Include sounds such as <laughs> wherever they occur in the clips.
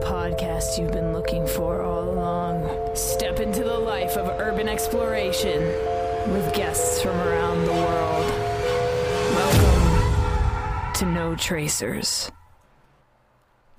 podcast you've been looking for all along. Step into the life of urban exploration with guests from around the world. Welcome to No Tracers.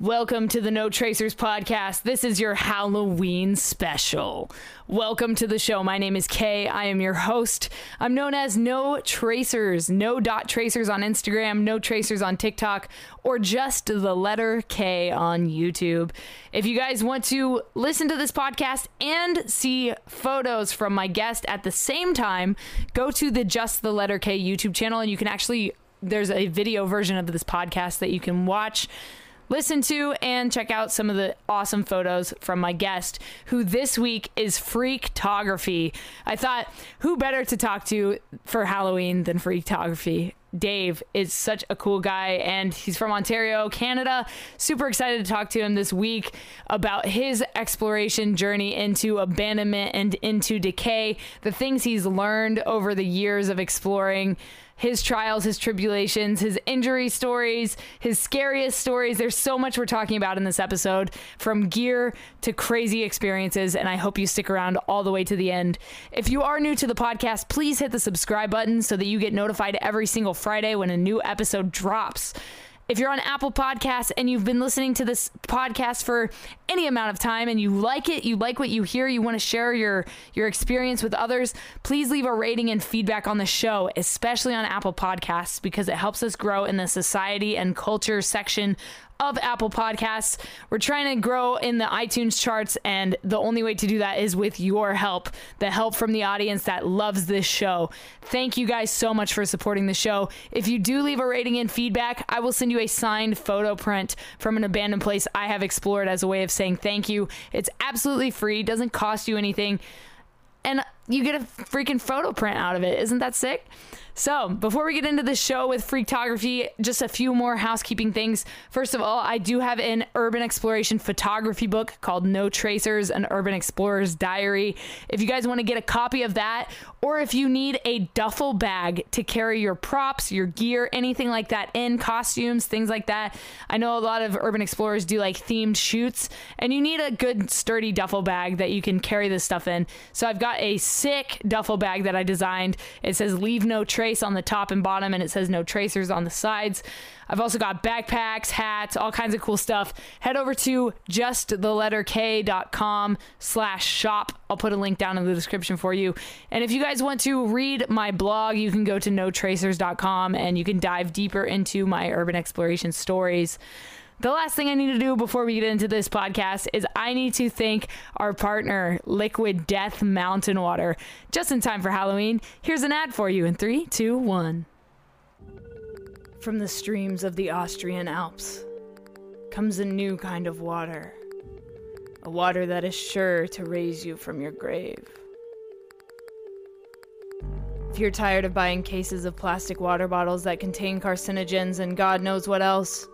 Welcome to the No Tracers podcast. This is your Halloween special. Welcome to the show. My name is Kay. I am your host. I'm known as No Tracers, No Dot Tracers on Instagram, No Tracers on TikTok, or just the letter K on YouTube. If you guys want to listen to this podcast and see photos from my guest at the same time, go to the Just the Letter K YouTube channel and you can actually, there's a video version of this podcast that you can watch listen to and check out some of the awesome photos from my guest, who this week is Freaktography. I thought, who better to talk to for Halloween than Freaktography? Dave is such a cool guy and he's from Ontario, Canada. Super excited to talk to him this week about his exploration journey into abandonment and into decay, the things he's learned over the years of exploring his trials, his tribulations, his injury stories, his scariest stories. There's so much we're talking about in this episode from gear to crazy experiences, and I hope you stick around all the way to the end. If you are new to the podcast, please hit the subscribe button so that you get notified every single Friday when a new episode drops. If you're on Apple Podcasts and you've been listening to this podcast for any amount of time and you like it, you like what you hear, you want to share your your experience with others, please leave a rating and feedback on the show, especially on Apple Podcasts because it helps us grow in the society and culture section of Apple Podcasts. We're trying to grow in the iTunes charts, and the only way to do that is with your help, the help from the audience that loves this show. Thank you guys so much for supporting the show. If you do leave a rating and feedback, I will send you a signed photo print from an abandoned place I have explored as a way of saying thank you. It's absolutely free, doesn't cost you anything. And you get a freaking photo print out of it. Isn't that sick? So, before we get into the show with Freaktography, just a few more housekeeping things. First of all, I do have an urban exploration photography book called No Tracers, an urban explorer's diary. If you guys want to get a copy of that, or if you need a duffel bag to carry your props, your gear, anything like that in, costumes, things like that. I know a lot of urban explorers do like themed shoots, and you need a good sturdy duffel bag that you can carry this stuff in. So, I've got a sick duffel bag that I designed. It says leave no trace on the top and bottom, and it says no tracers on the sides. I've also got backpacks, hats, all kinds of cool stuff. Head over to justtheletterk.com slash shop. I'll put a link down in the description for you. And if you guys want to read my blog, you can go to notracers.com and you can dive deeper into my urban exploration stories. The last thing I need to do before we get into this podcast is I need to thank our partner, Liquid Death Mountain Water. Just in time for Halloween, here's an ad for you in three, two, one. From the streams of the Austrian Alps comes a new kind of water. A water that is sure to raise you from your grave. If you're tired of buying cases of plastic water bottles that contain carcinogens and God knows what else,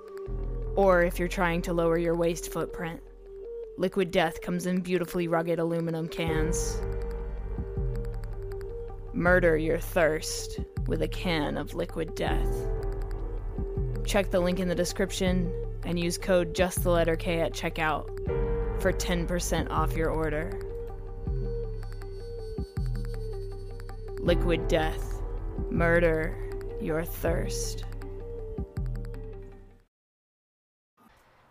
or if you're trying to lower your waste footprint. Liquid Death comes in beautifully rugged aluminum cans. Murder your thirst with a can of Liquid Death. Check the link in the description and use code just the letter K at checkout for 10% off your order. Liquid Death. Murder your thirst.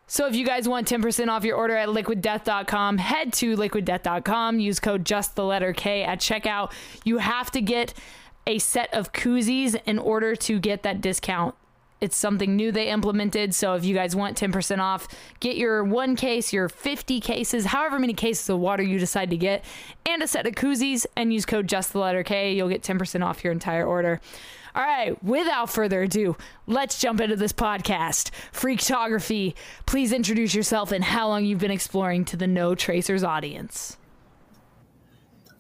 So if you guys want 10% off your order at liquiddeath.com, head to liquiddeath.com, use code just the letter K at checkout. You have to get a set of koozies in order to get that discount. It's something new they implemented. So if you guys want 10% off, get your one case, your 50 cases, however many cases of water you decide to get, and a set of koozies, and use code just the letter K. You'll get 10% off your entire order. All right, without further ado, let's jump into this podcast. Freaktography, please introduce yourself and how long you've been exploring to the No Tracers audience.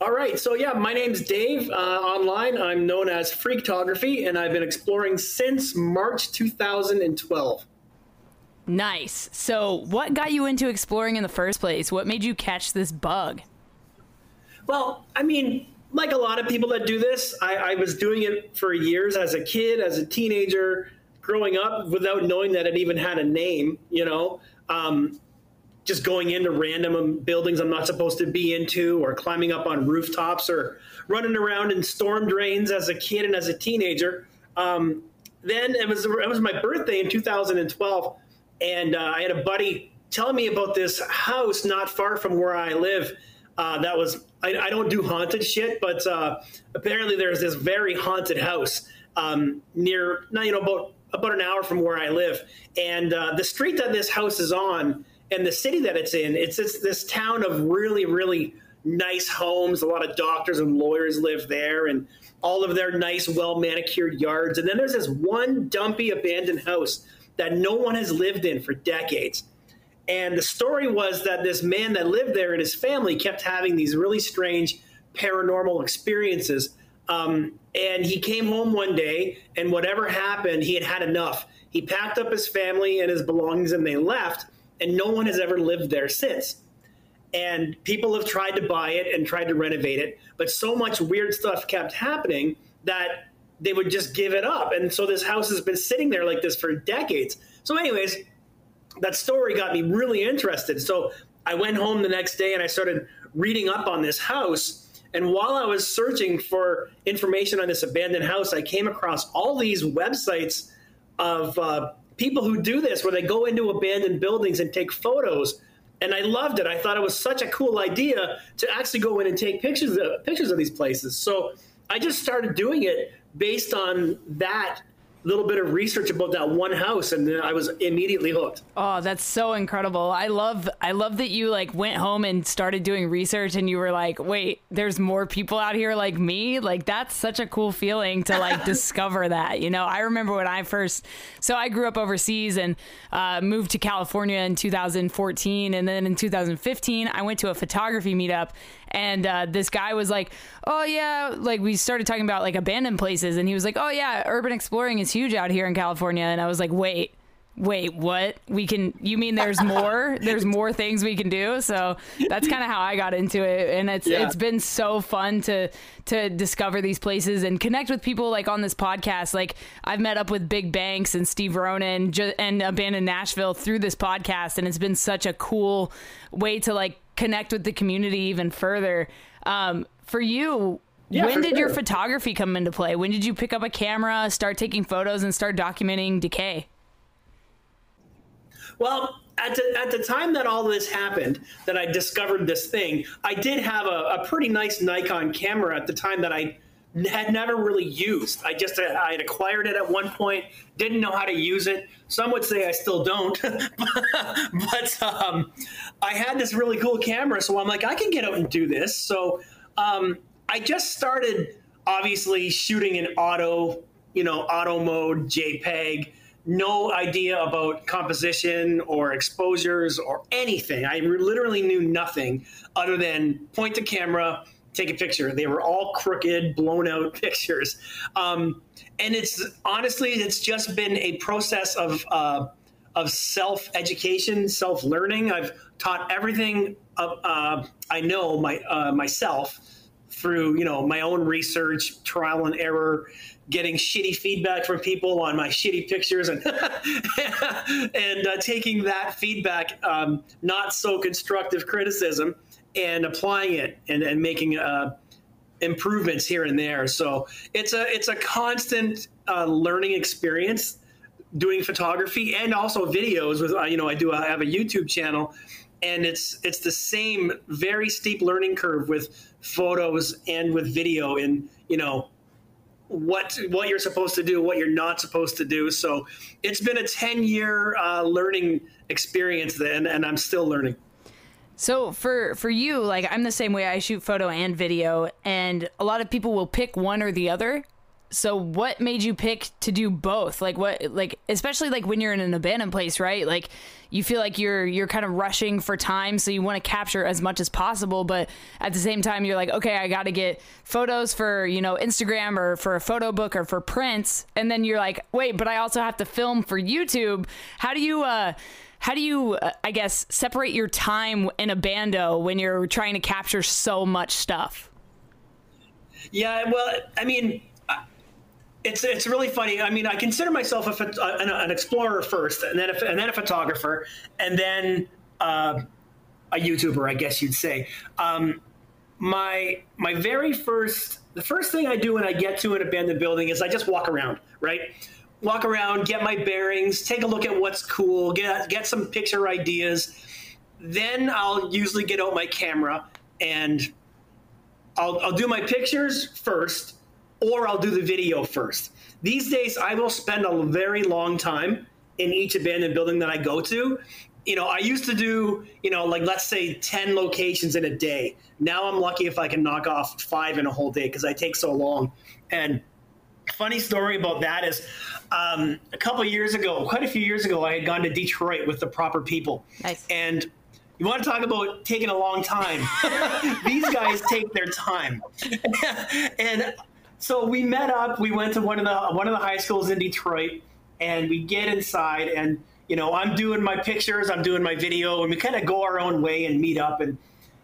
All right, so yeah, my name's Dave. Uh, online, I'm known as Freaktography, and I've been exploring since March 2012. Nice. So, what got you into exploring in the first place? What made you catch this bug? Well, I mean, like a lot of people that do this, I, I was doing it for years as a kid, as a teenager, growing up without knowing that it even had a name, you know. Um, just going into random buildings I'm not supposed to be into, or climbing up on rooftops, or running around in storm drains as a kid and as a teenager. Um, then it was it was my birthday in 2012, and uh, I had a buddy telling me about this house not far from where I live. Uh, that was I, I, don't do haunted shit, but uh, apparently there's this very haunted house um, near, you know, about about an hour from where I live, and uh, the street that this house is on and the city that it's in, it's, it's this town of really, really nice homes. A lot of doctors and lawyers live there, and all of their nice, well manicured yards. And then there's this one dumpy, abandoned house that no one has lived in for decades. And the story was that this man that lived there and his family kept having these really strange paranormal experiences. Um, and he came home one day, and whatever happened, he had had enough. He packed up his family and his belongings and they left and no one has ever lived there since. And people have tried to buy it and tried to renovate it, but so much weird stuff kept happening that they would just give it up. And so this house has been sitting there like this for decades. So, anyways, that story got me really interested. So I went home the next day and I started reading up on this house. And while I was searching for information on this abandoned house, I came across all these websites of uh, people who do this where they go into abandoned buildings and take photos and I loved it. I thought it was such a cool idea to actually go in and take pictures of, pictures of these places. So I just started doing it based on that little bit of research about that one house and I was immediately hooked. Oh, that's so incredible. I love I love that you like went home and started doing research and you were like, "Wait, there's more people out here like me?" Like that's such a cool feeling to like <laughs> discover that. You know, I remember when I first so I grew up overseas and uh, moved to California in 2014 and then in 2015 I went to a photography meetup and uh, this guy was like, "Oh yeah," like we started talking about like abandoned places, and he was like, "Oh yeah, urban exploring is huge out here in California," and I was like, "Wait." Wait, what? We can you mean there's <laughs> more? there's more things we can do. So that's kind of how I got into it and it's yeah. it's been so fun to to discover these places and connect with people like on this podcast. Like I've met up with Big Banks and Steve Ronan and Abandoned Nashville through this podcast and it's been such a cool way to like connect with the community even further. Um, for you, yeah, when did sure. your photography come into play? When did you pick up a camera, start taking photos, and start documenting decay? Well, at the, at the time that all this happened, that I discovered this thing, I did have a, a pretty nice Nikon camera at the time that I had never really used. I just I had acquired it at one point, didn't know how to use it. Some would say I still don't, <laughs> but um, I had this really cool camera, so I'm like I can get out and do this. So um, I just started obviously shooting in auto, you know, auto mode JPEG. No idea about composition or exposures or anything. I literally knew nothing other than point the camera take a picture. They were all crooked, blown out <laughs> pictures. Um, and it's honestly, it's just been a process of, uh, of self education, self learning. I've taught everything uh, I know my, uh, myself through you know my own research, trial and error, getting shitty feedback from people on my shitty pictures, and <laughs> and uh, taking that feedback, um, not so constructive criticism, and applying it and, and making uh, improvements here and there. So it's a it's a constant uh, learning experience doing photography and also videos with uh, you know I do I have a YouTube channel and it's it's the same very steep learning curve with photos and with video and you know what what you're supposed to do what you're not supposed to do so it's been a 10 year uh, learning experience and i'm still learning so for for you, like I'm the same way. I shoot photo and video, and a lot of people will pick one or the other. So what made you pick to do both? Like what like especially like when you're in an abandoned place, right? Like you feel like you're you're kind of rushing for time, so you want to capture as much as possible, but at the same time you're like, okay, I got to get photos for, you know, Instagram or for a photo book or for prints, and then you're like, wait, but I also have to film for YouTube. How do you uh how do you uh, i guess separate your time in a bando when you're trying to capture so much stuff yeah well i mean uh, it's it's really funny. I mean, I consider myself a, an, an explorer first, and then a, and then a photographer, and then uh, a YouTuber, I guess you'd say. Um, my my very first the first thing I do when I get to an abandoned building is I just walk around, right? Walk around, get my bearings, take a look at what's cool, get get some picture ideas. Then I'll usually get out my camera and I'll, I'll do my pictures first, or I'll do the video first. These days, I will spend a very long time in each abandoned building that I go to. You know, I used to do, you know, like let's say 10 locations in a day. Now I'm lucky if I can knock off five in a whole day because I take so long. And funny story about that is um, a couple years ago, quite a few years ago, I had gone to Detroit with the proper people. Nice. And you want to talk about taking a long time? <laughs> These guys take their time. <laughs> and so we met up. We went to one of the one of the high schools in Detroit, and we get inside, and you know, I'm doing my pictures, I'm doing my video, and we kind of go our own way and meet up, and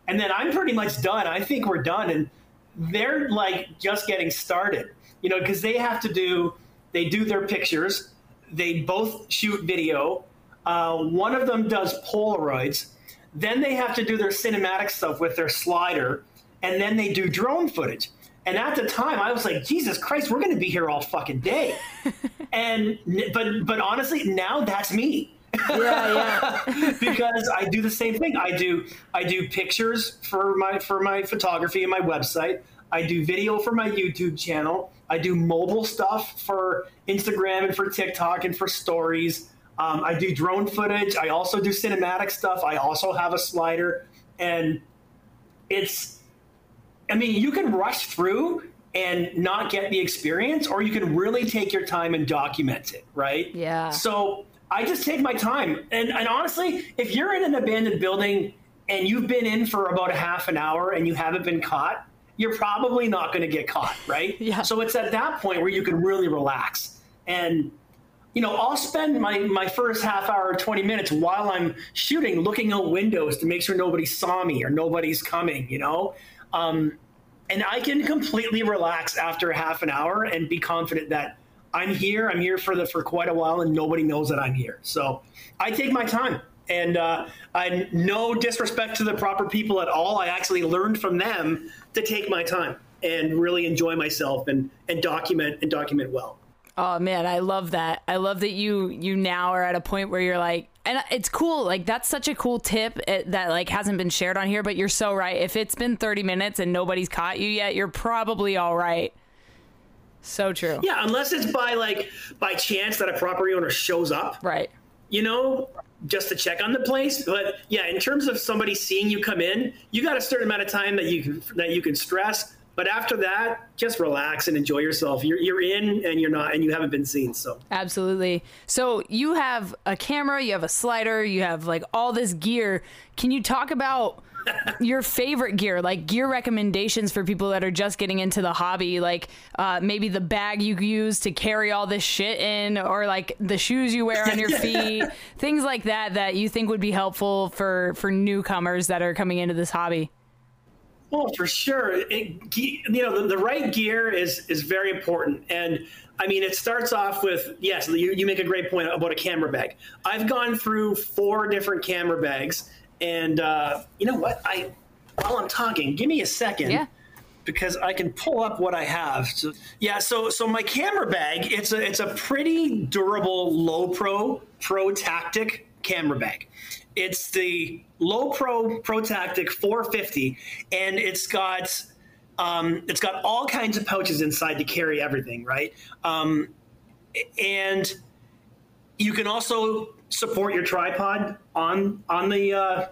and then I'm pretty much done. I think we're done, and they're like just getting started, you know, because they have to do they do their pictures, they both shoot video. Uh, one of them does Polaroids then they have to do their cinematic stuff with their slider, and then they do drone footage. And at the time, I was like, Jesus Christ, we're going to be here all fucking day. <laughs> and but but honestly, now that's me. Yeah, yeah. <laughs> because I do the same thing. I do I do pictures for my for my photography and my website. I do video for my YouTube channel. I do mobile stuff for Instagram and for TikTok and for stories. Um, I do drone footage. I also do cinematic stuff. I also have a slider, and it's. I mean, you can rush through and not get the experience, or you can really take your time and document it, right? Yeah. So I just take my time, and, and honestly, if you're in an abandoned building and you've been in for about a half an hour and you haven't been caught, you're probably not going to get caught, right? yeah. So it's at that point where you can really relax and you know, I'll spend my, my first half hour, 20 minutes while I'm shooting looking out windows to make sure nobody saw me or nobody's coming, you know? Um, and I can completely relax after half an hour and be confident that I'm here. I'm here for the for quite a while, and nobody knows that I'm here. So I take my time, and uh, I no disrespect to the proper people at all. I actually learned from them to take my time and really enjoy myself and and document and document well. Oh man, I love that. I love that you you now are at a point where you're like and it's cool. Like that's such a cool tip eh, that like hasn't been shared on here, but you're so right. If it's been 30 minutes and nobody's caught you yet, you're probably all right. So true. Yeah, unless it's by like by chance that a property owner shows up. Right. You know, just to check on the place. But yeah, in terms of somebody seeing you come in, you got a certain amount of time that you can that you can stress but after that, just relax and enjoy yourself. You're you're in and you're not and you haven't been seen. So Absolutely. So you have a camera, you have a slider, you have like all this gear. Can you talk about your favorite gear, like gear recommendations for people that are just getting into the hobby, like uh, maybe the bag you use to carry all this shit in, or like the shoes you wear on your <laughs> feet, things like that that you think would be helpful for for newcomers that are coming into this hobby. Oh, for sure. It, you know, the, the, right gear is is very important, and I mean, it starts off with yes. You, you make a great point about a camera bag. I've gone through four different camera bags, and uh, you know what? I while I'm talking, give me a second. Yeah. Because I can pull up what I have. So, yeah, so so my camera bag, it's a it's a pretty durable low pro pro tactic camera bag. It's the Lowepro ProTactic 450, and it's got um, it's got all kinds of pouches inside to carry everything, right? Um, and you can also support your tripod on on the uh,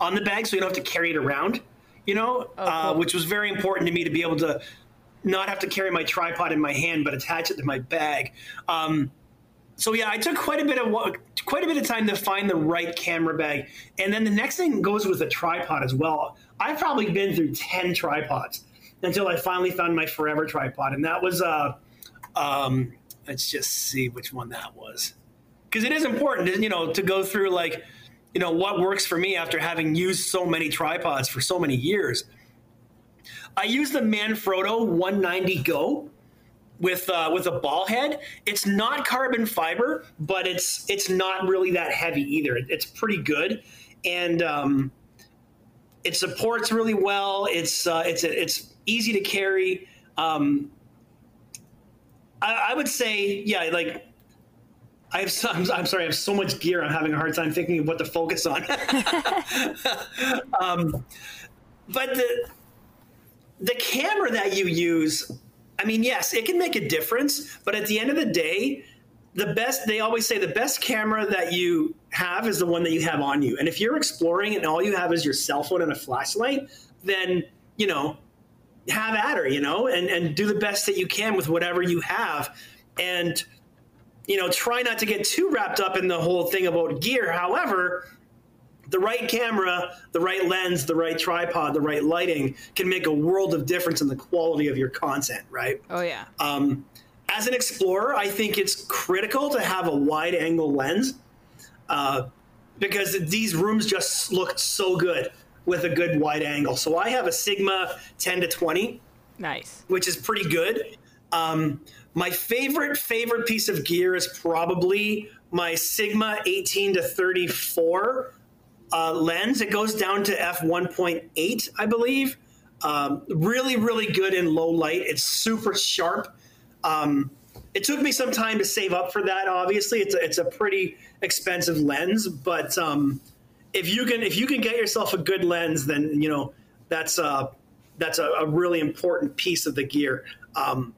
on the bag, so you don't have to carry it around. You know, oh, uh, cool. uh, which was very important to me to be able to not have to carry my tripod in my hand, but attach it to my bag. Um, so yeah, I took quite a bit of quite a bit of time to find the right camera bag, and then the next thing goes with a tripod as well. I've probably been through ten tripods until I finally found my forever tripod, and that was uh, um, let's just see which one that was, because it is important, you know, to go through like, you know, what works for me after having used so many tripods for so many years. I use the Manfrotto 190 Go with uh, with a ball head. It's not carbon fiber, but it's it's not really that heavy either. It's pretty good, and um, it supports really well. It's uh, it's it's easy to carry. Um, I, I would say, yeah, like I have some, I'm sorry, I have so much gear. I'm having a hard time thinking of what to focus on. <laughs> <laughs> um, but the the camera that you use, I mean, yes, it can make a difference. But at the end of the day, the best they always say the best camera that you have is the one that you have on you. And if you're exploring and all you have is your cell phone and a flashlight, then you know have at her, you know, and and do the best that you can with whatever you have. And you know, try not to get too wrapped up in the whole thing about gear. However, the right camera, the right lens, the right tripod, the right lighting can make a world of difference in the quality of your content, right? Oh yeah. Um, as an explorer, I think it's critical to have a wide angle lens uh, because these rooms just look so good with a good wide angle. So I have a Sigma 10 to 20. Nice. Which is pretty good. Um, my favorite favorite piece of gear is probably my Sigma 18 to 34 uh, lens. It goes down to f 1.8, I believe. Um, really, really good in low light. It's super sharp. Um, it took me some time to save up for that. Obviously, it's a, it's a pretty expensive lens, but um, if you can if you can get yourself a good lens, then you know that's uh, that's a, a really important piece of the gear. Um,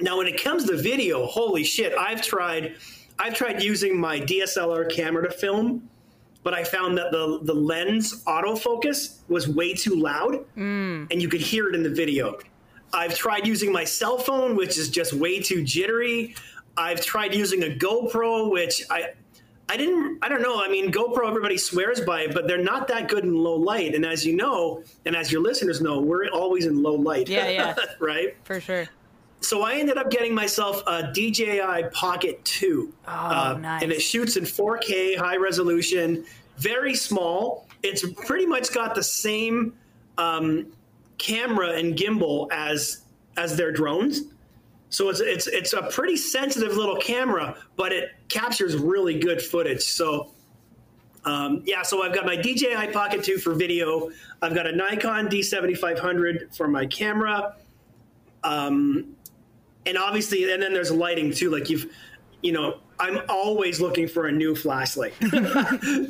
now, when it comes to video, holy shit, I've tried I've tried using my DSLR camera to film, but I found that the the lens autofocus was way too loud, mm. and you could hear it in the video. I've tried using my cell phone, which is just way too jittery. I've tried using a GoPro, which I I didn't I don't know. I mean, GoPro everybody swears by it, but they're not that good in low light. And as you know, and as your listeners know, we're always in low light. Yeah, yeah. <laughs> right? For sure. So I ended up getting myself a DJI Pocket 2. Oh, uh, nice. And it shoots in 4K, high resolution, very small. It's pretty much got the same um, camera and gimbal as as their drones. So it's it's it's a pretty sensitive little camera, but it captures really good footage. So um, yeah, so I've got my DJI Pocket 2 for video. I've got a Nikon D7500 for my camera. Um, and obviously, and then there's lighting too. Like you've, you know, I'm always looking for a new flashlight <laughs>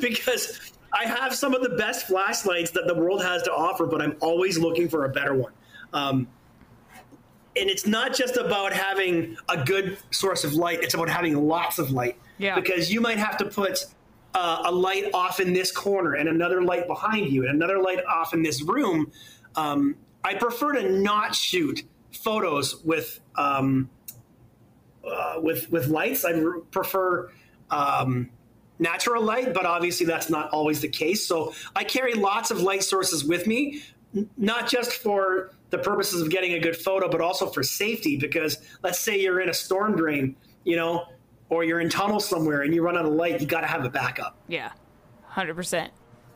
because I have some of the best flashlights that the world has to offer, but I'm always looking for a better one. Um, and it's not just about having a good source of light; it's about having lots of light. Yeah. Because you might have to put uh, a light off in this corner and another light behind you and another light off in this room. Um, I prefer to not shoot photos with um, uh, with with lights. I prefer um, natural light, but obviously that's not always the case. So I carry lots of light sources with me, not just for the purposes of getting a good photo, but also for safety. Because let's say you're in a storm drain, you know, or you're in tunnel somewhere and you run out of light, you got to have a backup. Yeah, hundred percent.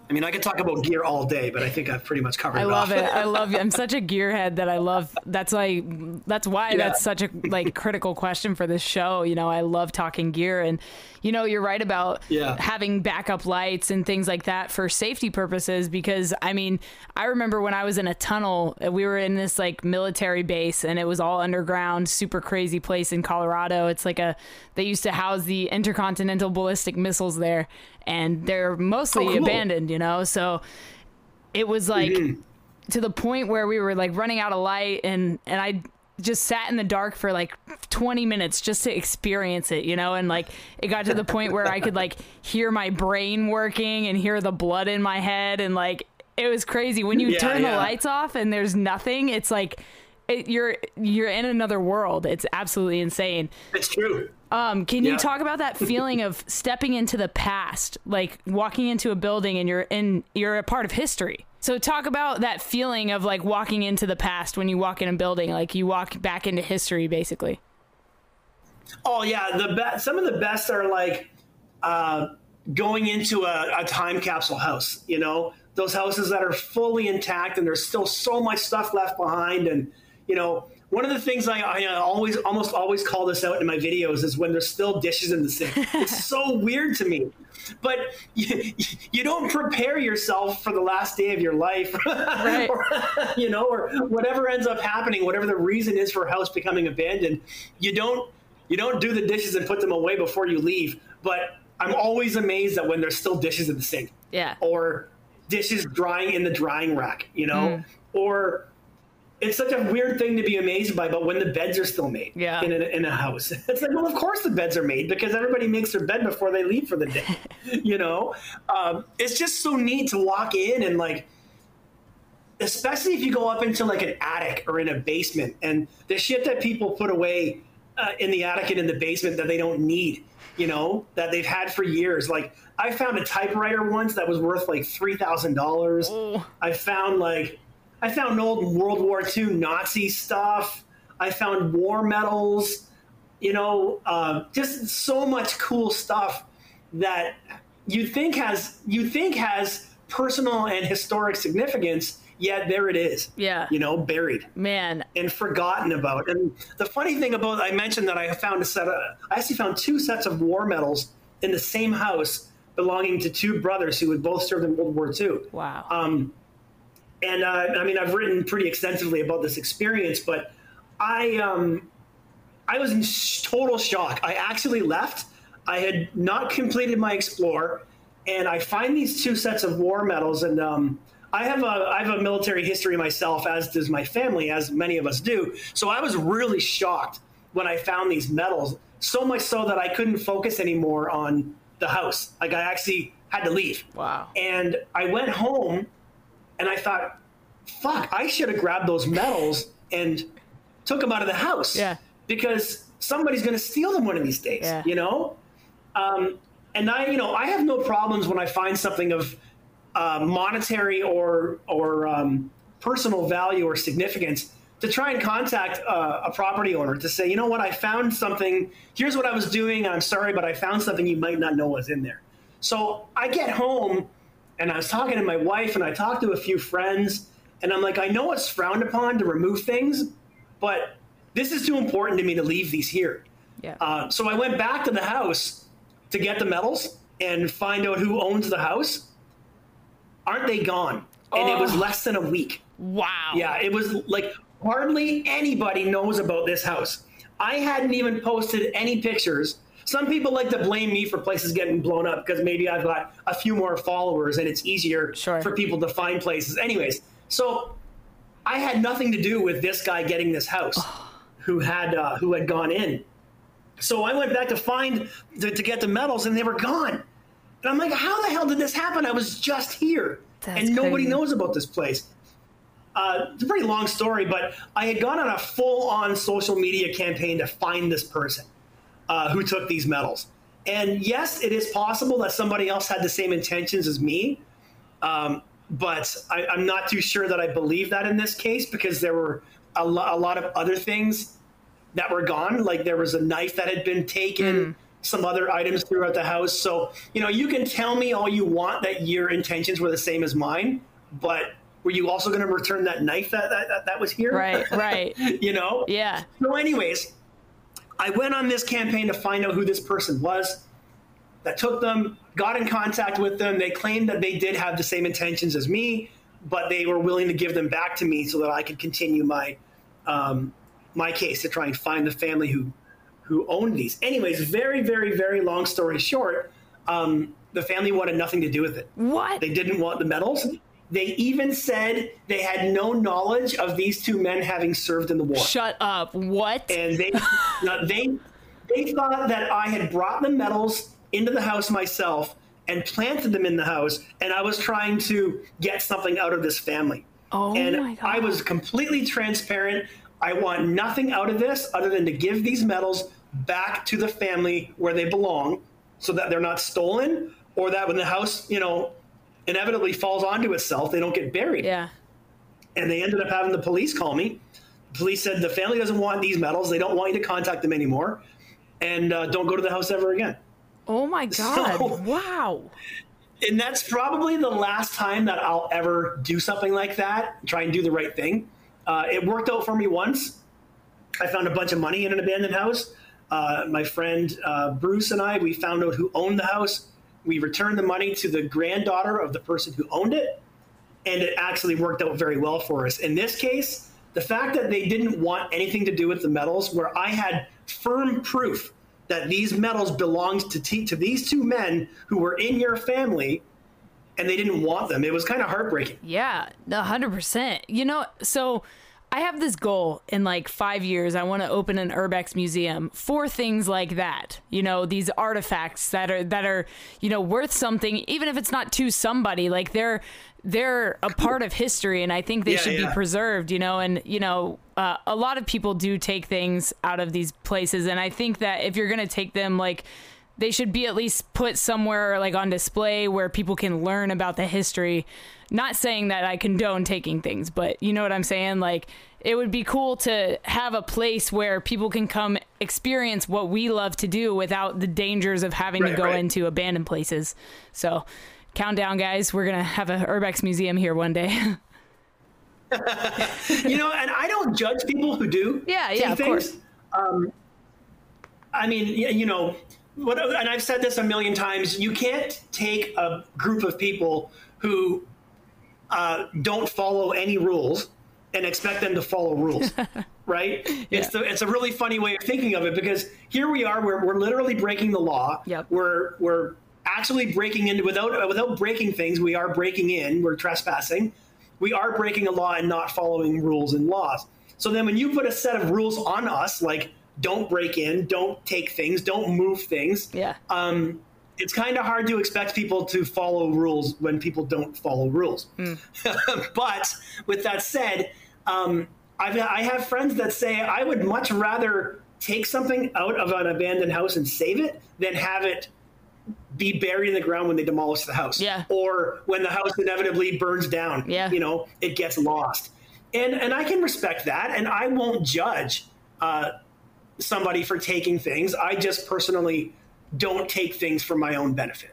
I mean, I could talk about gear all day, but I think I've pretty much covered. It. I it love off. it. I love it. I'm <laughs> such a gearhead that I love. That's why. That's why Yeah. that's such a like critical question for this show. You know, I love talking gear, and you know, you're right about Yeah. having backup lights and things like that for safety purposes. Because I mean, I remember when I was in a tunnel, we were in this like military base, and it was all underground, super crazy place in Colorado. It's like a they used to house the intercontinental ballistic missiles there, and they're mostly Oh, cool. abandoned. You know, so it was like mm-hmm. to the point where we were like running out of light and and I just sat in the dark for like 20 minutes just to experience it, you know, and like it got to the point where I could like <laughs> hear my brain working and hear the blood in my head and like it was crazy when you Yeah, turn the lights off and there's nothing, it's like it, you're you're in another world. It's absolutely insane. It's true. Um, can you talk about that feeling of <laughs> stepping into the past, like walking into a building and you're in you're a part of history? So talk about that feeling of like walking into the past when you walk in a building, like you walk back into history, basically. Oh yeah, the be- some of the best are like uh, going into a, a time capsule house. You know, those houses that are fully intact and there's still so much stuff left behind, and you know, one of the things I, I always, almost always call this out in my videos is when there's still dishes in the sink. <laughs> it's so weird to me. But <laughs> you, you don't prepare yourself for the last day of your life, <laughs> right. or, you know, or whatever ends up happening, whatever the reason is for a house becoming abandoned. You don't, you don't do the dishes and put them away before you leave. But I'm always amazed that when there's still dishes in the sink. Yeah. Or dishes drying in the drying rack, you know? Mm. Or it's such a weird thing to be amazed by, but when the beds are still made yeah. in, a, in a house, <laughs> it's like, well, of course the beds are made because everybody makes their bed before they leave for the day. <laughs> you know, um, it's just so neat to walk in and like, especially if you go up into like an attic or in a basement and the shit that people put away uh, in the attic and in the basement that they don't need, you know, that they've had for years. Like I found a typewriter once that was worth like three thousand dollars. I found like I found old World War II Nazi stuff. I found war medals, you know, uh, just so much cool stuff that you think has you think has personal and historic significance. Yet there it is. Yeah. You know, buried. Man. And forgotten about. And the funny thing about I mentioned that I found a set of I actually found two sets of war medals in the same house belonging to two brothers who had both served in World War II. Wow. Um, and uh, I mean, I've written pretty extensively about this experience, but I um, I was in total shock. I actually left. I had not completed my explore, and I find these two sets of war medals, and um, I have a I have a military history myself, as does my family, as many of us do. So I was really shocked when I found these medals. So much so that I couldn't focus anymore on the house. Like I actually had to leave. Wow. And I went home and I thought, fuck, I should have grabbed those medals and took them out of the house. Yeah. Because somebody's going to steal them one of these days, yeah. you know? Um, and I, you know, I have no problems when I find something of uh, monetary or, or um, personal value or significance to try and contact uh, a property owner to say, you know what, I found something. Here's what I was doing. I'm sorry, but I found something you might not know was in there. So I get home and I was talking to my wife and I talked to a few friends and I'm like, I know it's frowned upon to remove things, but this is too important to me to leave these here. Yeah. Uh, so I went back to the house to get the medals and find out who owns the house. Aren't they gone? And oh. it was less than a week. Wow. Yeah, it was like hardly anybody knows about this house. I hadn't even posted any pictures. Some people like to blame me for places getting blown up because maybe I've got a few more followers and it's easier sure. for people to find places. Anyways, so I had nothing to do with this guy getting this house, who had uh, who had gone in. So I went back to find to, to, get the medals, and they were gone. And I'm like, how the hell did this happen? I was just here, That's and nobody crazy. knows about this place. Uh, it's a pretty long story, but I had gone on a full-on social media campaign to find this person uh, who took these medals. And yes, it is possible that somebody else had the same intentions as me. Um, but I, am not too sure that I believe that in this case because there were a, lo- a, lot of other things that were gone. Like there was a knife that had been taken, mm. some other items throughout the house. So, you know, you can tell me all you want that your intentions were the same as mine, but were you also going to return that knife that, that, that was here? Right, right. <laughs> you know? Yeah. So, anyways, I went on this campaign to find out who this person was that took them, got in contact with them. They claimed that they did have the same intentions as me, but they were willing to give them back to me so that I could continue my um, my case to try and find the family who who owned these. Anyways, very, very, very long story short, um, the family wanted nothing to do with it. What? They didn't want the medals. They even said they had no knowledge of these two men having served in the war. Shut up. What? And they <laughs> they they thought that I had brought the medals into the house myself and planted them in the house and I was trying to get something out of this family. Oh and my God. I was completely transparent. I want nothing out of this other than to give these medals back to the family where they belong so that they're not stolen or that when the house, you know, inevitably falls onto itself, they don't get buried. Yeah. And they ended up having the police call me. The police said the family doesn't want these medals. They don't want you to contact them anymore. And uh, don't go to the house ever again. Oh my <laughs> God. So- wow. And that's probably the last time that I'll ever do something like that, try and do the right thing. Uh, it worked out for me once. I found a bunch of money in an abandoned house. Uh, my friend uh, Bruce and I, we found out who owned the house. We returned the money to the granddaughter of the person who owned it, and it actually worked out very well for us. In this case, the fact that they didn't want anything to do with the medals, where I had firm proof that these medals belonged to, t- to these two men who were in your family and they didn't want them. It was kind of heartbreaking. Yeah, 100%. You know, so I have this goal in like five years. I want to open an Urbex museum for things like that. You know, these artifacts that are that are you know worth something, even if it's not to somebody. Like they're they're a part of history, and I think they Yeah, should yeah. be preserved. You know, and you know, uh, a lot of people do take things out of these places, and I think that if you're gonna take them, like they should be at least put somewhere like on display where people can learn about the history. Not saying that I condone taking things, but you know what I'm saying? Like it would be cool to have a place where people can come experience what we love to do without the dangers of having to go right. into abandoned places. So, countdown guys, we're going to have a Urbex museum here one day. <laughs> you know, and I don't judge people who do. Yeah, yeah, of things. course. Um, I mean, you know, what, and I've said this a million times. You can't take a group of people who uh, don't follow any rules and expect them to follow rules, <laughs> right? It's the, it's a really funny way of thinking of it because here we are, we're, we're literally breaking the law. Yep. We're we're actually breaking into without without breaking things. We are breaking in. We're trespassing. We are breaking a law and not following rules and laws. So then, when you put a set of rules on us, like don't break in, don't take things, don't move things, yeah. um, it's kind of hard to expect people to follow rules when people don't follow rules. <laughs> but with that said, um, I've, I have friends that say I would much rather take something out of an abandoned house and save it than have it be buried in the ground when they demolish the house. Yeah. Or when the house inevitably burns down. Yeah. You know, it gets lost. And and I can respect that, and I won't judge uh, somebody for taking things. I just personally don't take things for my own benefit.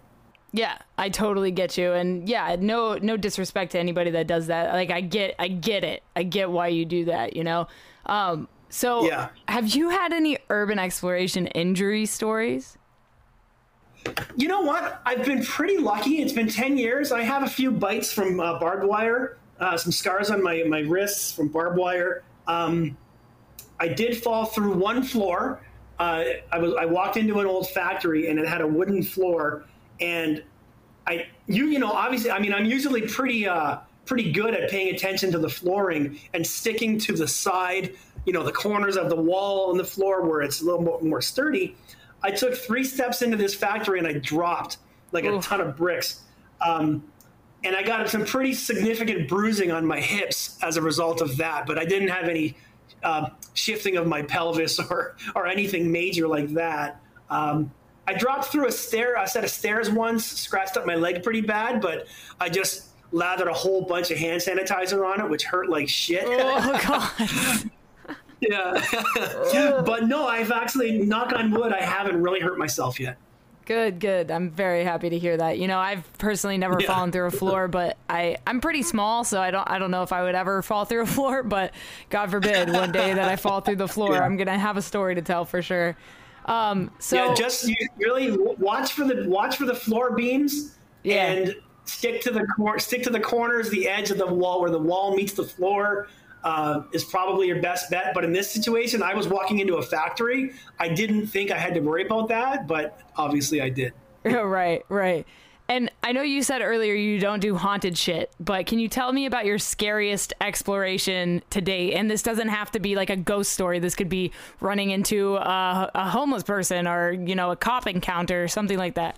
Yeah, I totally get you, and yeah, no, no disrespect to anybody that does that. Like, I get, I get it, I get why you do that. You know, um, so Yeah. have you had any urban exploration injury stories? You know what? I've been pretty lucky. It's been 10 years. I have a few bites from uh, barbed wire, uh, some scars on my, my wrists from barbed wire. Um, I did fall through one floor. Uh, I was I walked into an old factory and it had a wooden floor, and I you you know obviously I mean I'm usually pretty uh, pretty good at paying attention to the flooring and sticking to the side, you know, the corners of the wall and the floor where it's a little more, more sturdy. I took three steps into this factory and I dropped like a Oof. ton of bricks. Um, and I got some pretty significant bruising on my hips as a result of that, but I didn't have any uh, shifting of my pelvis <laughs> or or anything major like that. Um, I dropped through a stair, a set of stairs once, scratched up my leg pretty bad, but I just lathered a whole bunch of hand sanitizer on it, which hurt like shit. Oh <laughs> God! yeah, <laughs> but no, I've actually, knock on wood, I haven't really hurt myself yet. Good, good. I'm very happy to hear that. You know, I've personally never Yeah. fallen through a floor, <laughs> but I, I'm pretty small, so I don't, I don't know if I would ever fall through a floor. But God forbid, one day that I fall through the floor, Yeah. I'm gonna have a story to tell for sure. Um, so yeah, just you really watch for the watch for the floor beams Yeah. and stick to the cor- stick to the corners, the edge of the wall where the wall meets the floor. Uh, is probably your best bet. But in this situation, I was walking into a factory. I didn't think I had to worry about that, but obviously I did. <laughs> right, right. And I know you said earlier you don't do haunted shit, but can you tell me about your scariest exploration to date? And this doesn't have to be like a ghost story. This could be running into a, a homeless person or, you know, a cop encounter or something like that.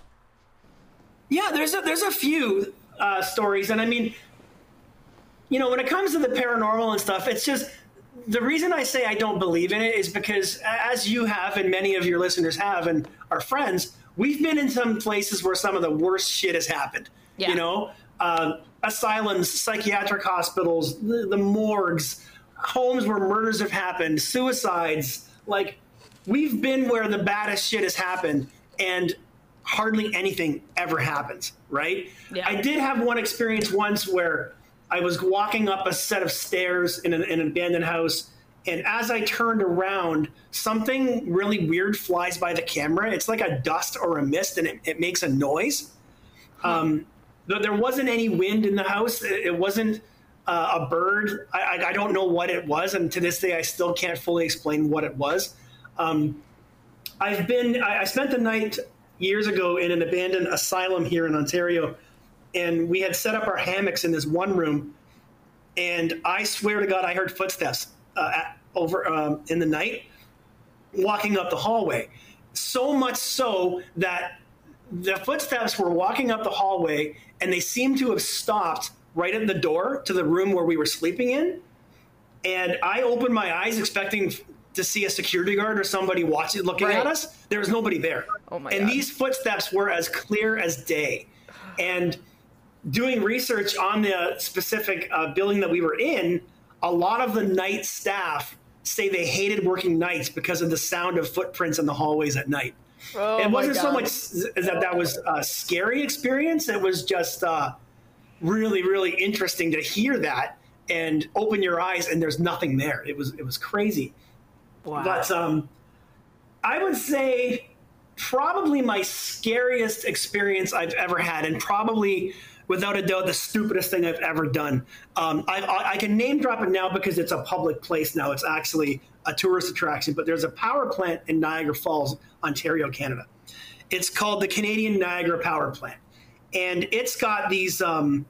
Yeah, there's a, there's a few uh, stories, and I mean, you know, when it comes to the paranormal and stuff, it's just the reason I say I don't believe in it is because, as you have and many of your listeners have and our friends, we've been in some places where some of the worst shit has happened. Yeah. You know, uh, asylums, psychiatric hospitals, the, the morgues, homes where murders have happened, suicides. Like, we've been where the baddest shit has happened, and hardly anything ever happens, right? Yeah. I did have one experience once where I was walking up a set of stairs in an, in an abandoned house. And as I turned around, something really weird flies by the camera. It's like a dust or a mist, and it, it makes a noise. Um, there wasn't any wind in the house. It wasn't uh, a bird. I, I, don't know what it was, and to this day, I still can't fully explain what it was. Um, I've been. I, I spent the night years ago in an abandoned asylum here in Ontario, and we had set up our hammocks in this one room, and I swear to God, I heard footsteps uh, at, over um, in the night, walking up the hallway. So much so that the footsteps were walking up the hallway, and they seemed to have stopped right at the door to the room where we were sleeping in. And I opened my eyes expecting to see a security guard or somebody watching, looking right. at us. There was nobody there. Oh my and God. these footsteps were as clear as day. And doing research on the specific uh, building that we were in, a lot of the night staff say they hated working nights because of the sound of footprints in the hallways at night. Oh it wasn't so much that that was a scary experience. It was just uh, really, really interesting to hear that and open your eyes and there's nothing there. It was it was crazy. Wow. But um, I would say probably my scariest experience I've ever had, and probably without a doubt the stupidest thing I've ever done. Um, I, I, I, can name drop it now because it's a public place now. It's actually a tourist attraction, but there's a power plant in Niagara Falls, Ontario, Canada. It's called the Canadian Niagara Power Plant. And it's got these um,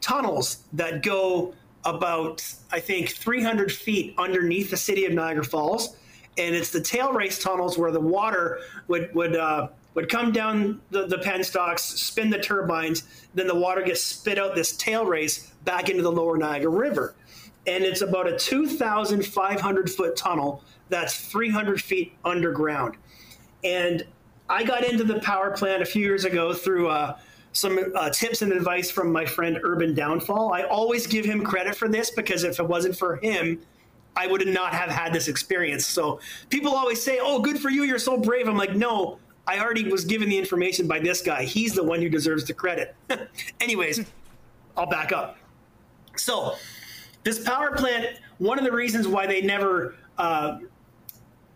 tunnels that go about, I think, 300 feet underneath the city of Niagara Falls. And it's the tail race tunnels where the water would, would, uh, would come down the, the penstocks, spin the turbines, then the water gets spit out this tail race back into the lower Niagara River. And it's about a 2,500 foot tunnel that's 300 feet underground. And I got into the power plant a few years ago through uh, some uh, tips and advice from my friend Urban Downfall. I always give him credit for this because if it wasn't for him, I would not have had this experience. So people always say, "Oh, good for you! You're so brave." I'm like, no, I already was given the information by this guy. He's the one who deserves the credit. <laughs> Anyways, I'll back up. So this power plant, one of the reasons why they never uh,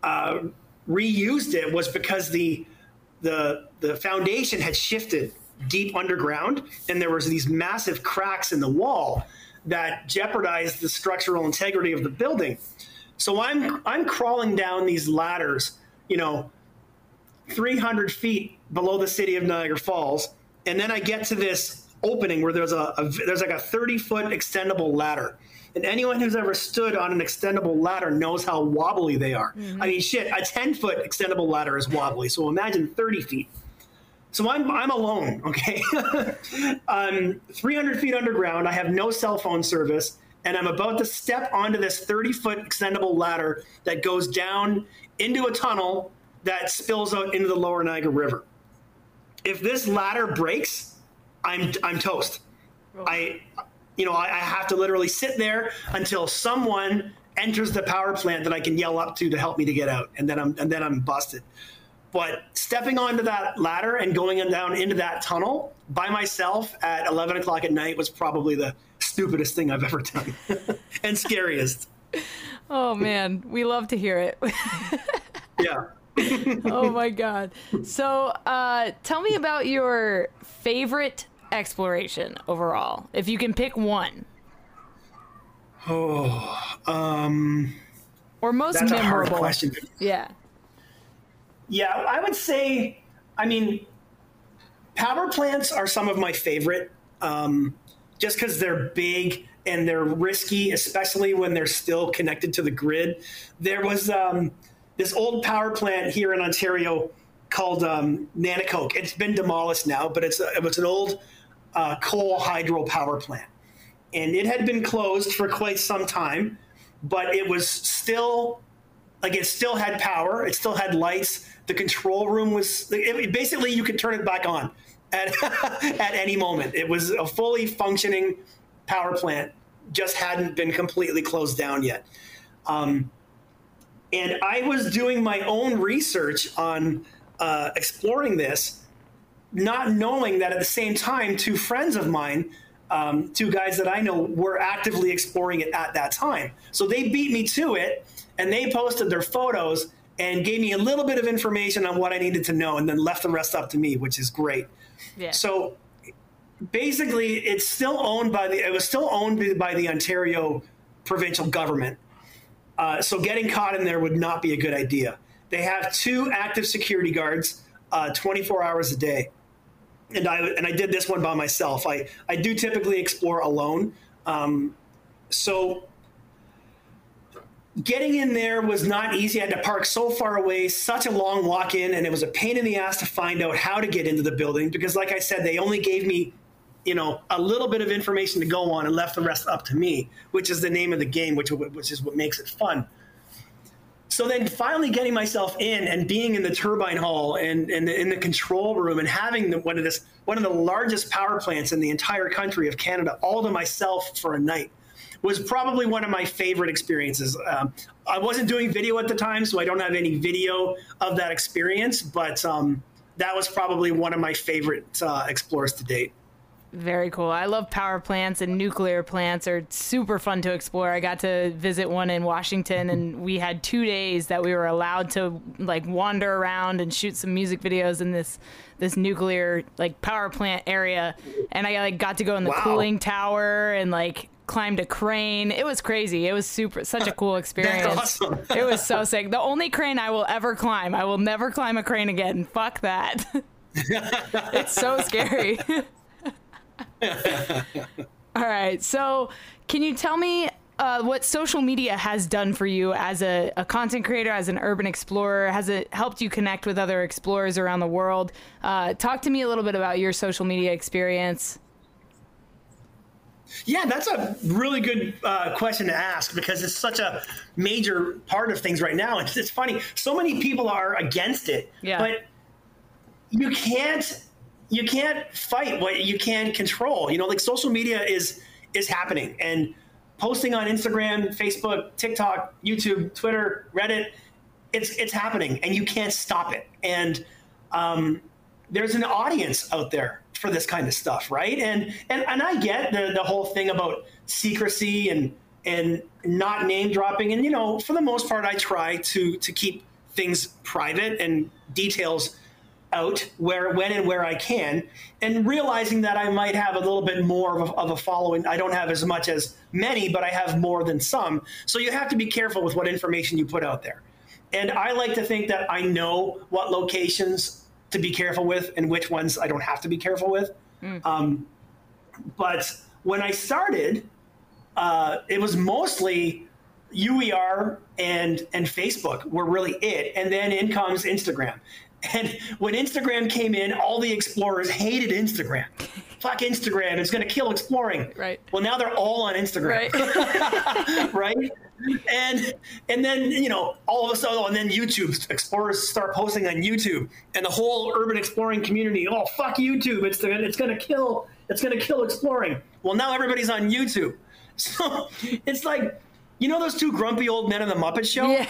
uh, reused it was because the the the foundation had shifted deep underground, and there was these massive cracks in the wall that jeopardized the structural integrity of the building. So I'm I'm crawling down these ladders, you know, 300 feet below the city of Niagara Falls, and then I get to this opening where there's a, a there's like a 30 foot extendable ladder. And anyone who's ever stood on an extendable ladder knows how wobbly they are. Mm-hmm. I mean, shit, a 10 foot extendable ladder is wobbly. So imagine 30 feet. So I'm, I'm alone, <laughs> okay? I'm 300 feet underground. I have no cell phone service. And I'm about to step onto this 30 foot extendable ladder that goes down into a tunnel that spills out into the lower Niagara River. If this ladder breaks, I'm, I'm toast. I, you know, I, I have to literally sit there until someone enters the power plant that I can yell up to to help me to get out, and then I'm and then I'm busted. But stepping onto that ladder and going down into that tunnel by myself at 11 o'clock at night was probably the stupidest thing I've ever done <laughs> and scariest. <laughs> Oh man, we love to hear it. <laughs> yeah. Oh my god. So, uh, tell me about your favorite exploration overall, if you can pick one. Oh, um, or most that's memorable. a hard question. Yeah. Yeah, I would say, I mean, power plants are some of my favorite, um, just because they're big and they're risky, especially when they're still connected to the grid. There was um, this old power plant here in Ontario called um. It's been demolished now, but it's a, it was an old uh, coal hydro power plant. And it had been closed for quite some time, but it was still like it still had power, it still had lights. The control room was it, basically you could turn it back on at <laughs> at any moment. It was a fully functioning power plant, just hadn't been completely closed down yet. Um, and I was doing my own research on uh, exploring this, not knowing that at the same time, two friends of mine um, two guys that I know were actively exploring it at that time. So they beat me to it, and they posted their photos and gave me a little bit of information on what I needed to know, and then left the rest up to me, which is great. Yeah. So basically, it's still owned by the. It was still owned by the Ontario provincial government. Uh, so getting caught in there would not be a good idea. They have two active security guards, uh, 24 hours a day, and I and I did this one by myself. I I do typically explore alone, um, so getting in there was not easy. I had to park so far away, such a long walk in, and it was a pain in the ass to find out how to get into the building because, like I said, they only gave me, you know, a little bit of information to go on and left the rest up to me, which is the name of the game, which which is what makes it fun. So then, finally getting myself in and being in the turbine hall and, and in the control room and having the, one of this one of the largest power plants in the entire country of Canada all to myself for a night was probably one of my favorite experiences. Um, I wasn't doing video at the time, so I don't have any video of that experience, but um, that was probably one of my favorite uh, explores to date. Very cool. I love power plants and nuclear plants are super fun to explore. I got to visit one in Washington and <laughs> we had 2 days that we were allowed to like wander around and shoot some music videos in this this nuclear like power plant area and I like got to go in the wow. cooling tower and like climbed a crane. It was crazy. It was super, such a cool <laughs> experience. awesome. <laughs> it was so sick. The only crane I will ever climb. I will never climb a crane again. Fuck that. it's so scary. <laughs> All right. So, can you tell me uh, what social media has done for you as a, a, content creator, as an urban explorer? Has it helped you connect with other explorers around the world? Uh, talk to me a little bit about your social media experience. Yeah, that's a really good uh, question to ask because it's such a major part of things right now. It's, it's funny. So many people are against it, yeah. but you can't you can't fight what you can't control. You know, like social media is is happening and posting on Instagram, Facebook, TikTok, YouTube, Twitter, Reddit. It's it's happening, and you can't stop it. And um, there's an audience out there for this kind of stuff, right? And and and I get the the whole thing about secrecy and and not name dropping, and you know, for the most part, I try to to keep things private and details out where when and where I can, and realizing that I might have a little bit more of a, of a, following. I don't have as much as many, but I have more than some. So you have to be careful with what information you put out there. And I like to think that I know what locations to be careful with and which ones I don't have to be careful with. Mm. Um, but when I started, uh, it was mostly UER and and Facebook were really it, and then in comes Instagram. And when Instagram came in, all the explorers hated Instagram. Fuck Instagram! It's going to kill exploring. Right. Well, now they're all on Instagram. Right. <laughs> right and and then you know all of a sudden, oh, and then YouTube explorers start posting on YouTube, and the whole urban exploring community, oh fuck YouTube, it's the, it's gonna kill it's gonna kill exploring. Well, now everybody's on YouTube, <laughs> so it's like you know those two grumpy old men in the Muppet Show. Yeah.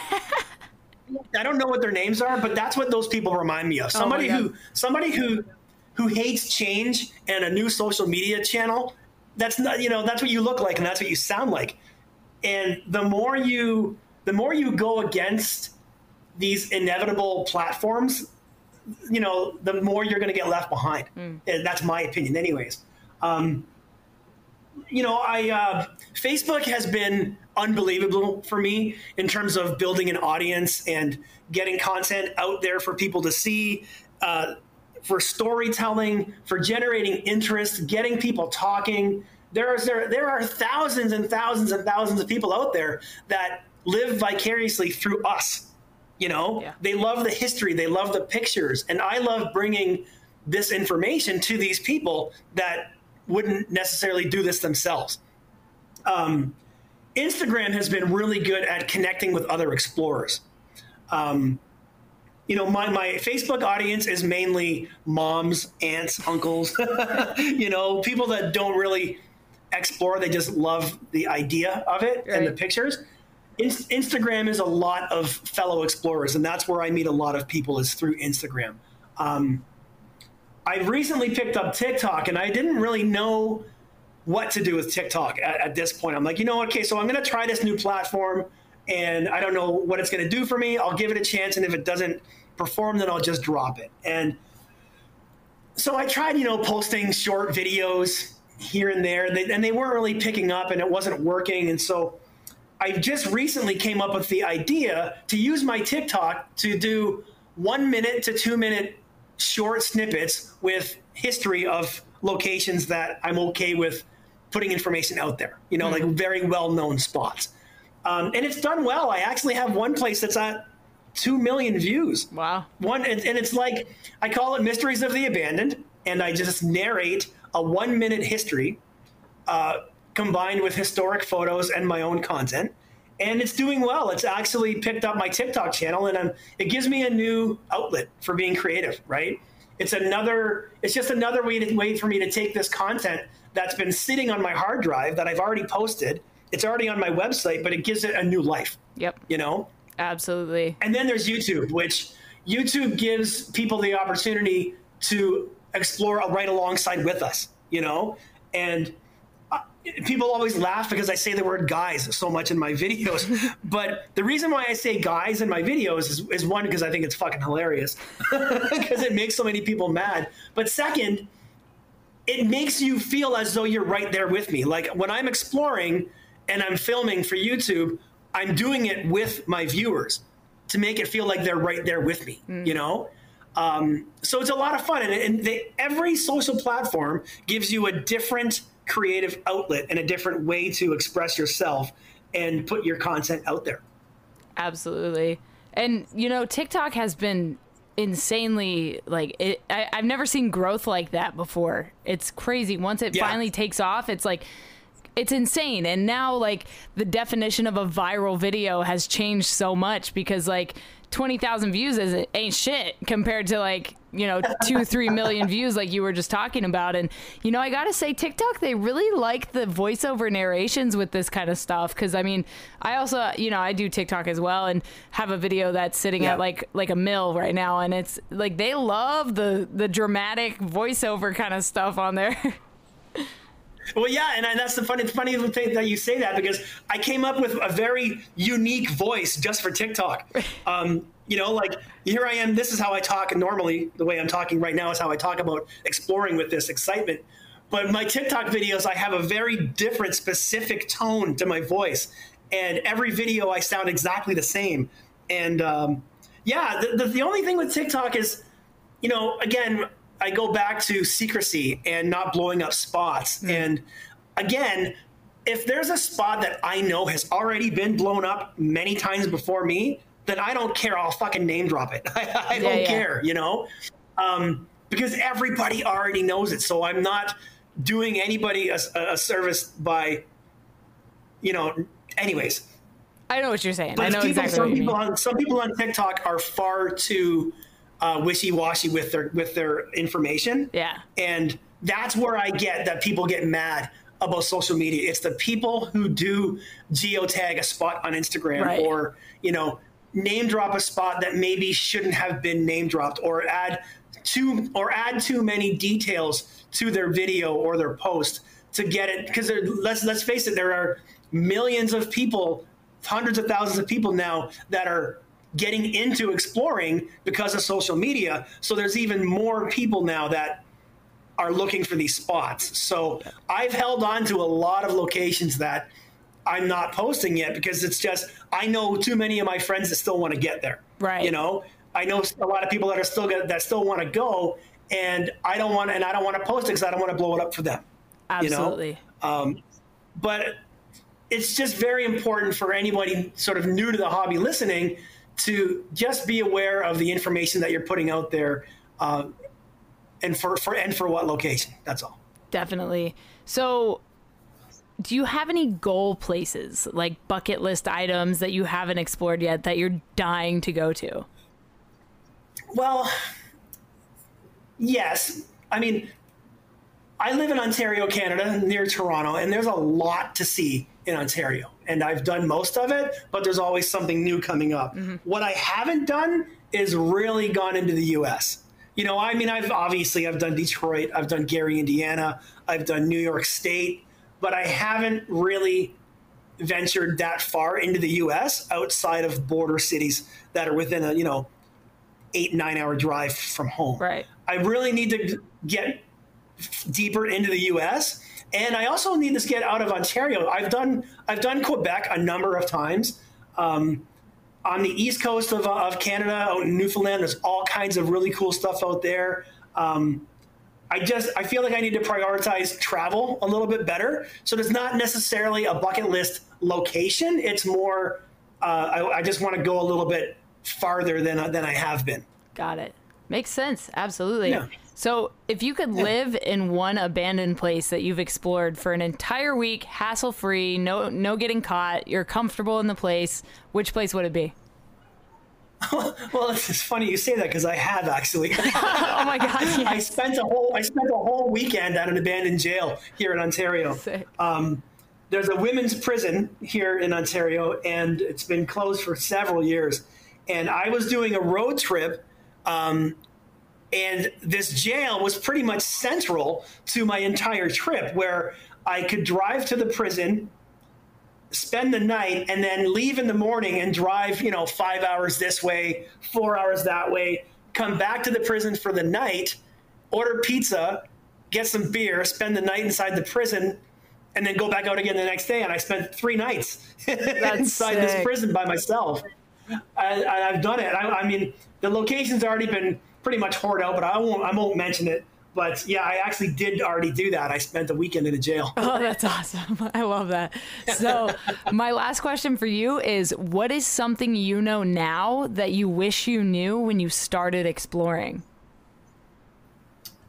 I don't know what their names are, but that's what those people remind me of. Oh somebody oh who somebody who who hates change and a new social media channel. That's not you know that's what you look like and that's what you sound like and the more you the more you go against these inevitable platforms you know the more you're going to get left behind mm. and that's my opinion anyways um, you know i uh, facebook has been unbelievable for me in terms of building an audience and getting content out there for people to see uh, for storytelling for generating interest getting people talking there is there there are thousands and thousands and thousands of people out there that live vicariously through us. You know, yeah. they love the history, they love the pictures, and I love bringing this information to these people that wouldn't necessarily do this themselves. Um, Instagram has been really good at connecting with other explorers. Um, you know, my, my Facebook audience is mainly moms, aunts, uncles, <laughs> you know, people that don't really explore. They just love the idea of it right. and the pictures. In- Instagram is a lot of fellow explorers, and that's where I meet a lot of people is through Instagram. Um, I recently picked up TikTok, and I didn't really know what to do with TikTok at, at this point. I'm like, you know, okay, so I'm going to try this new platform, and I don't know what it's going to do for me. I'll give it a chance, and if it doesn't perform, then I'll just drop it. And so I tried, you know, posting short videos here and there, and they weren't really picking up, and it wasn't working. And so I just recently came up with the idea to use my TikTok to do one minute to two minute short snippets with history of locations that I'm okay with putting information out there, you know, mm-hmm. like very well known spots. Um, and it's done well. I actually have one place that's at 2 million views. Wow. One, and, and it's like, I call it Mysteries of the Abandoned, and I just narrate a one minute history uh, combined with historic photos and my own content. And it's doing well. It's actually picked up my TikTok channel, and I'm, it gives me a new outlet for being creative, right? It's another, it's just another way, to, way for me to take this content that's been sitting on my hard drive that I've already posted. It's already on my website, but it gives it a new life. Yep. You know? Absolutely. And then there's YouTube, which YouTube gives people the opportunity to explore right alongside with us, you know? And uh, people always laugh because I say the word guys so much in my <laughs> videos. but the reason why I say guys in my videos is, is one, because I think it's fucking hilarious <laughs> because it makes so many people mad. But second, it makes you feel as though you're right there with me. Like when I'm exploring and I'm filming for YouTube, I'm doing it with my viewers to make it feel like they're right there with me, mm. you know? Um, so it's a lot of fun. And, and they, every social platform gives you a different creative outlet and a different way to express yourself and put your content out there. Absolutely. And, you know, TikTok has been insanely like it I, have never seen growth like that before it's crazy once it yeah. finally takes off it's like it's insane. And now like the definition of a viral video has changed so much because like 20,000 views is ain't shit compared to like, you know, 2 <laughs> 3 million views like you were just talking about and you know, I got to say TikTok they really like the voiceover narrations with this kind of stuff cuz I mean, I also, you know, I do TikTok as well and have a video that's sitting yeah. at like like a mill right now and it's like they love the the dramatic voiceover kind of stuff on there. <laughs> Well, yeah, and that's the funny, funny thing that you say that because I came up with a very unique voice just for TikTok. <laughs> Um, you know, like here I am. This is how I talk normally. The way I'm talking right now is how I talk about exploring with this excitement. But my TikTok videos, I have a very different, specific tone to my voice, and every video I sound exactly the same. And um, yeah, the, the, the only thing with TikTok is, you know, again, I go back to secrecy and not blowing up spots. Mm. And again, if there's a spot that I know has already been blown up many times before me, then I don't care. I'll fucking name drop it. <laughs> I, I don't yeah. care, you know, um, because everybody already knows it. So I'm not doing anybody a, a service by, you know. Anyways, I know what you're saying. I know people, exactly. Some people on some people on TikTok are far too uh, wishy-washy with their with their information. Yeah. And that's where I get that people get mad about social media. It's the people who do geotag a spot on Instagram right. or, you know, name drop a spot that maybe shouldn't have been name dropped or add too or add too many details to their video or their post to get it because let's let's face it there are millions of people hundreds of thousands of people now that are getting into exploring because of social media. So there's even more people now that are looking for these spots. So I've held on to a lot of locations that I'm not posting yet because it's just I know too many of my friends that still want to get there. Right. You know, I know a lot of people that are still that still want to go, and I don't want and I don't want to post it because I don't want to blow it up for them. Absolutely. You know? um, but it's just very important for anybody sort of new to the hobby listening to just be aware of the information that you're putting out there, uh, and for, for and for what location. That's all. Definitely. So, do you have any goal places like bucket list items that you haven't explored yet that you're dying to go to? Well, yes. I mean, I live in Ontario, Canada, near Toronto, and there's a lot to see in Ontario. And I've done most of it, but there's always something new coming up. Mm-hmm. What I haven't done is really gone into the US. You know, I mean, I've obviously I've done Detroit, I've done Gary, Indiana, I've done New York State, but I haven't really ventured that far into the U.S. outside of border cities that are within a you know eight nine hour drive from home. Right. I really need to get deeper into the U.S. and I also need to get out of Ontario. I've done I've done Quebec a number of times. Um, on the east coast of, of Canada, out in Newfoundland, there's all kinds of really cool stuff out there. Um, I just I feel like I need to prioritize travel a little bit better. So it's not necessarily a bucket list location. It's more uh, I, I, just want to go a little bit farther than than I have been. Got it. Makes sense. Absolutely. Yeah. So, if you could live in one abandoned place that you've explored for an entire week, hassle free, no no getting caught, you're comfortable in the place, which place would it be? <laughs> well, it's funny you say that because I have actually. <laughs> oh my god! <laughs> Yes. I spent a whole I spent a whole weekend at an abandoned jail here in Ontario. Um, there's a women's prison here in Ontario, and it's been closed for several years. And I was doing a road trip, um, and this jail was pretty much central to my entire trip, where I could drive to the prison spend the night and then leave in the morning and drive, you know, five hours this way, four hours that way, come back to the prison for the night, order pizza, get some beer, spend the night inside the prison, and then go back out again the next day. And I spent three nights <laughs> inside sick. this prison by myself. I, have done it. I, I mean, the location's already been pretty much hoarded out, but I won't. I won't mention it but yeah, I actually did already do that. I spent a weekend in a jail. <laughs> Oh, that's awesome. <laughs> I love that. So, <laughs> my last question for you is what is something you know now that you wish you knew when you started exploring?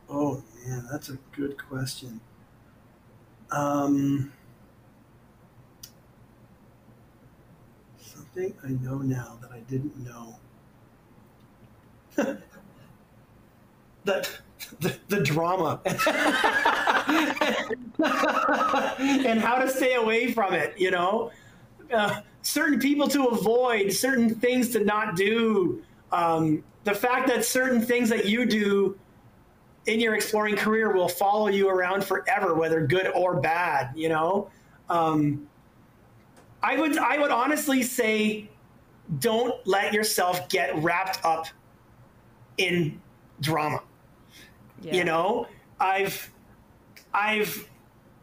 Oh, man, that's a good question. Um, something I know now that I didn't know. That the, the drama <laughs> and how to stay away from it, you know? Uh, certain people to avoid, certain things to not do. Um, the fact that certain things that you do in your exploring career will follow you around forever, whether good or bad, you know? Um, I would I would honestly say don't let yourself get wrapped up in drama. Yeah. You know, I've I've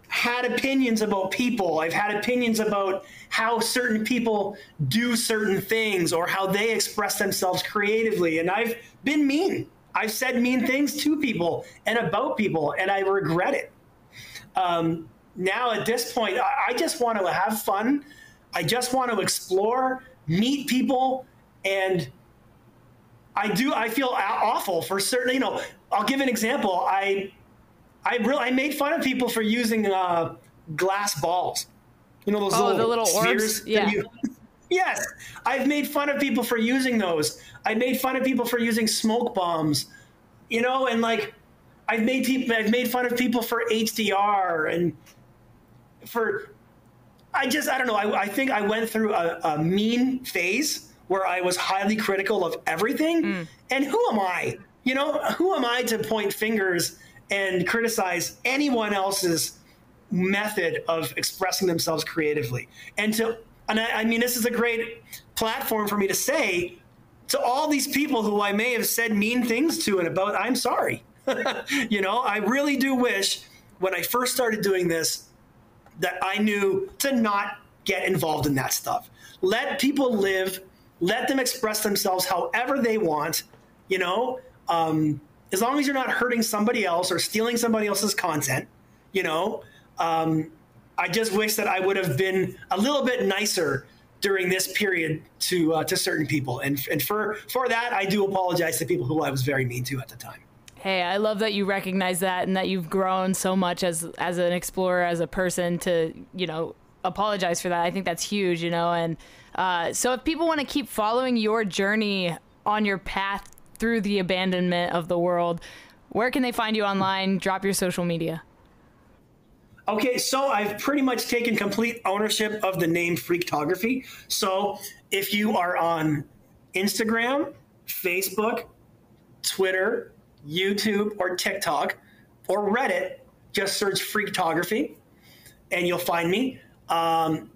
had opinions about people. I've had opinions about how certain people do certain things or how they express themselves creatively. And I've been mean. I've said mean things to people and about people, and I regret it. Um, now, at this point, I, I just want to have fun. I just want to explore, meet people, and I do. I feel awful for certain. You know, I'll give an example. I I really I made fun of people for using uh, glass balls. You know those oh, little, the little orbs. Yeah. You, <laughs> yes, I've made fun of people for using those. I made fun of people for using smoke bombs. You know, and like I've made people. I've made fun of people for HDR and for. I just I don't know. I, I think I went through a, a mean phase where I was highly critical of everything. Mm. And who am I? You know, who am I to point fingers and criticize anyone else's method of expressing themselves creatively? And to, and I, I mean, this is a great platform for me to say to all these people who I may have said mean things to and about, I'm sorry. <laughs> you know, I really do wish when I first started doing this that I knew to not get involved in that stuff. Let people live let them express themselves however they want, you know, um, as long as you're not hurting somebody else or stealing somebody else's content, you know. Um, I just wish that I would have been a little bit nicer during this period to uh, to certain people, and and for for that I do apologize to people who I was very mean to at the time. Hey, I love that you recognize that and that you've grown so much as as an explorer, as a person to you know apologize for that. I think that's huge, you know, and uh, so if people want to keep following your journey on your path through the abandonment of the world, where can they find you online? Drop your social media. Okay, so I've pretty much taken complete ownership of the name Freaktography. So if you are on Instagram, Facebook, Twitter, YouTube, or TikTok, or Reddit, just search Freaktography. and you'll find me. Um,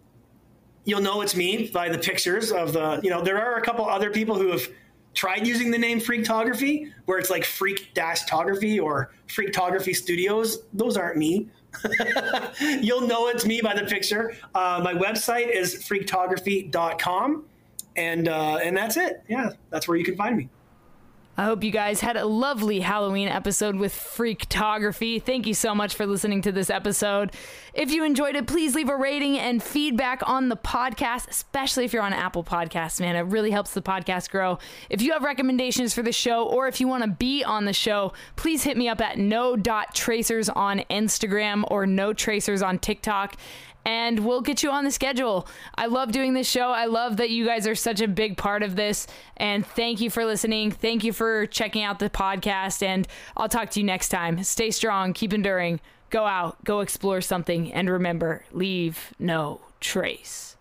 you'll know it's me by the pictures of the, you know, there are a couple other people who have tried using the name Freaktography, where it's like Freak Dashtography or Freaktography Studios. Those aren't me. <laughs> You'll know it's me by the picture. Uh, my website is freaktography.com, and uh, and that's it. Yeah, that's where you can find me. I hope you guys had a lovely Halloween episode with Freaktography. Thank you so much for listening to this episode. If you enjoyed it, please leave a rating and feedback on the podcast, especially if you're on Apple Podcasts, man. It really helps the podcast grow. If you have recommendations for the show or if you want to be on the show, please hit me up at no.tracers on Instagram or no tracers on TikTok and we'll get you on the schedule. I love doing this show. I love that you guys are such a big part of this. And thank you for listening. Thank you for checking out the podcast. And I'll talk to you next time. Stay strong, keep enduring, go out, go explore something, and remember leave no trace.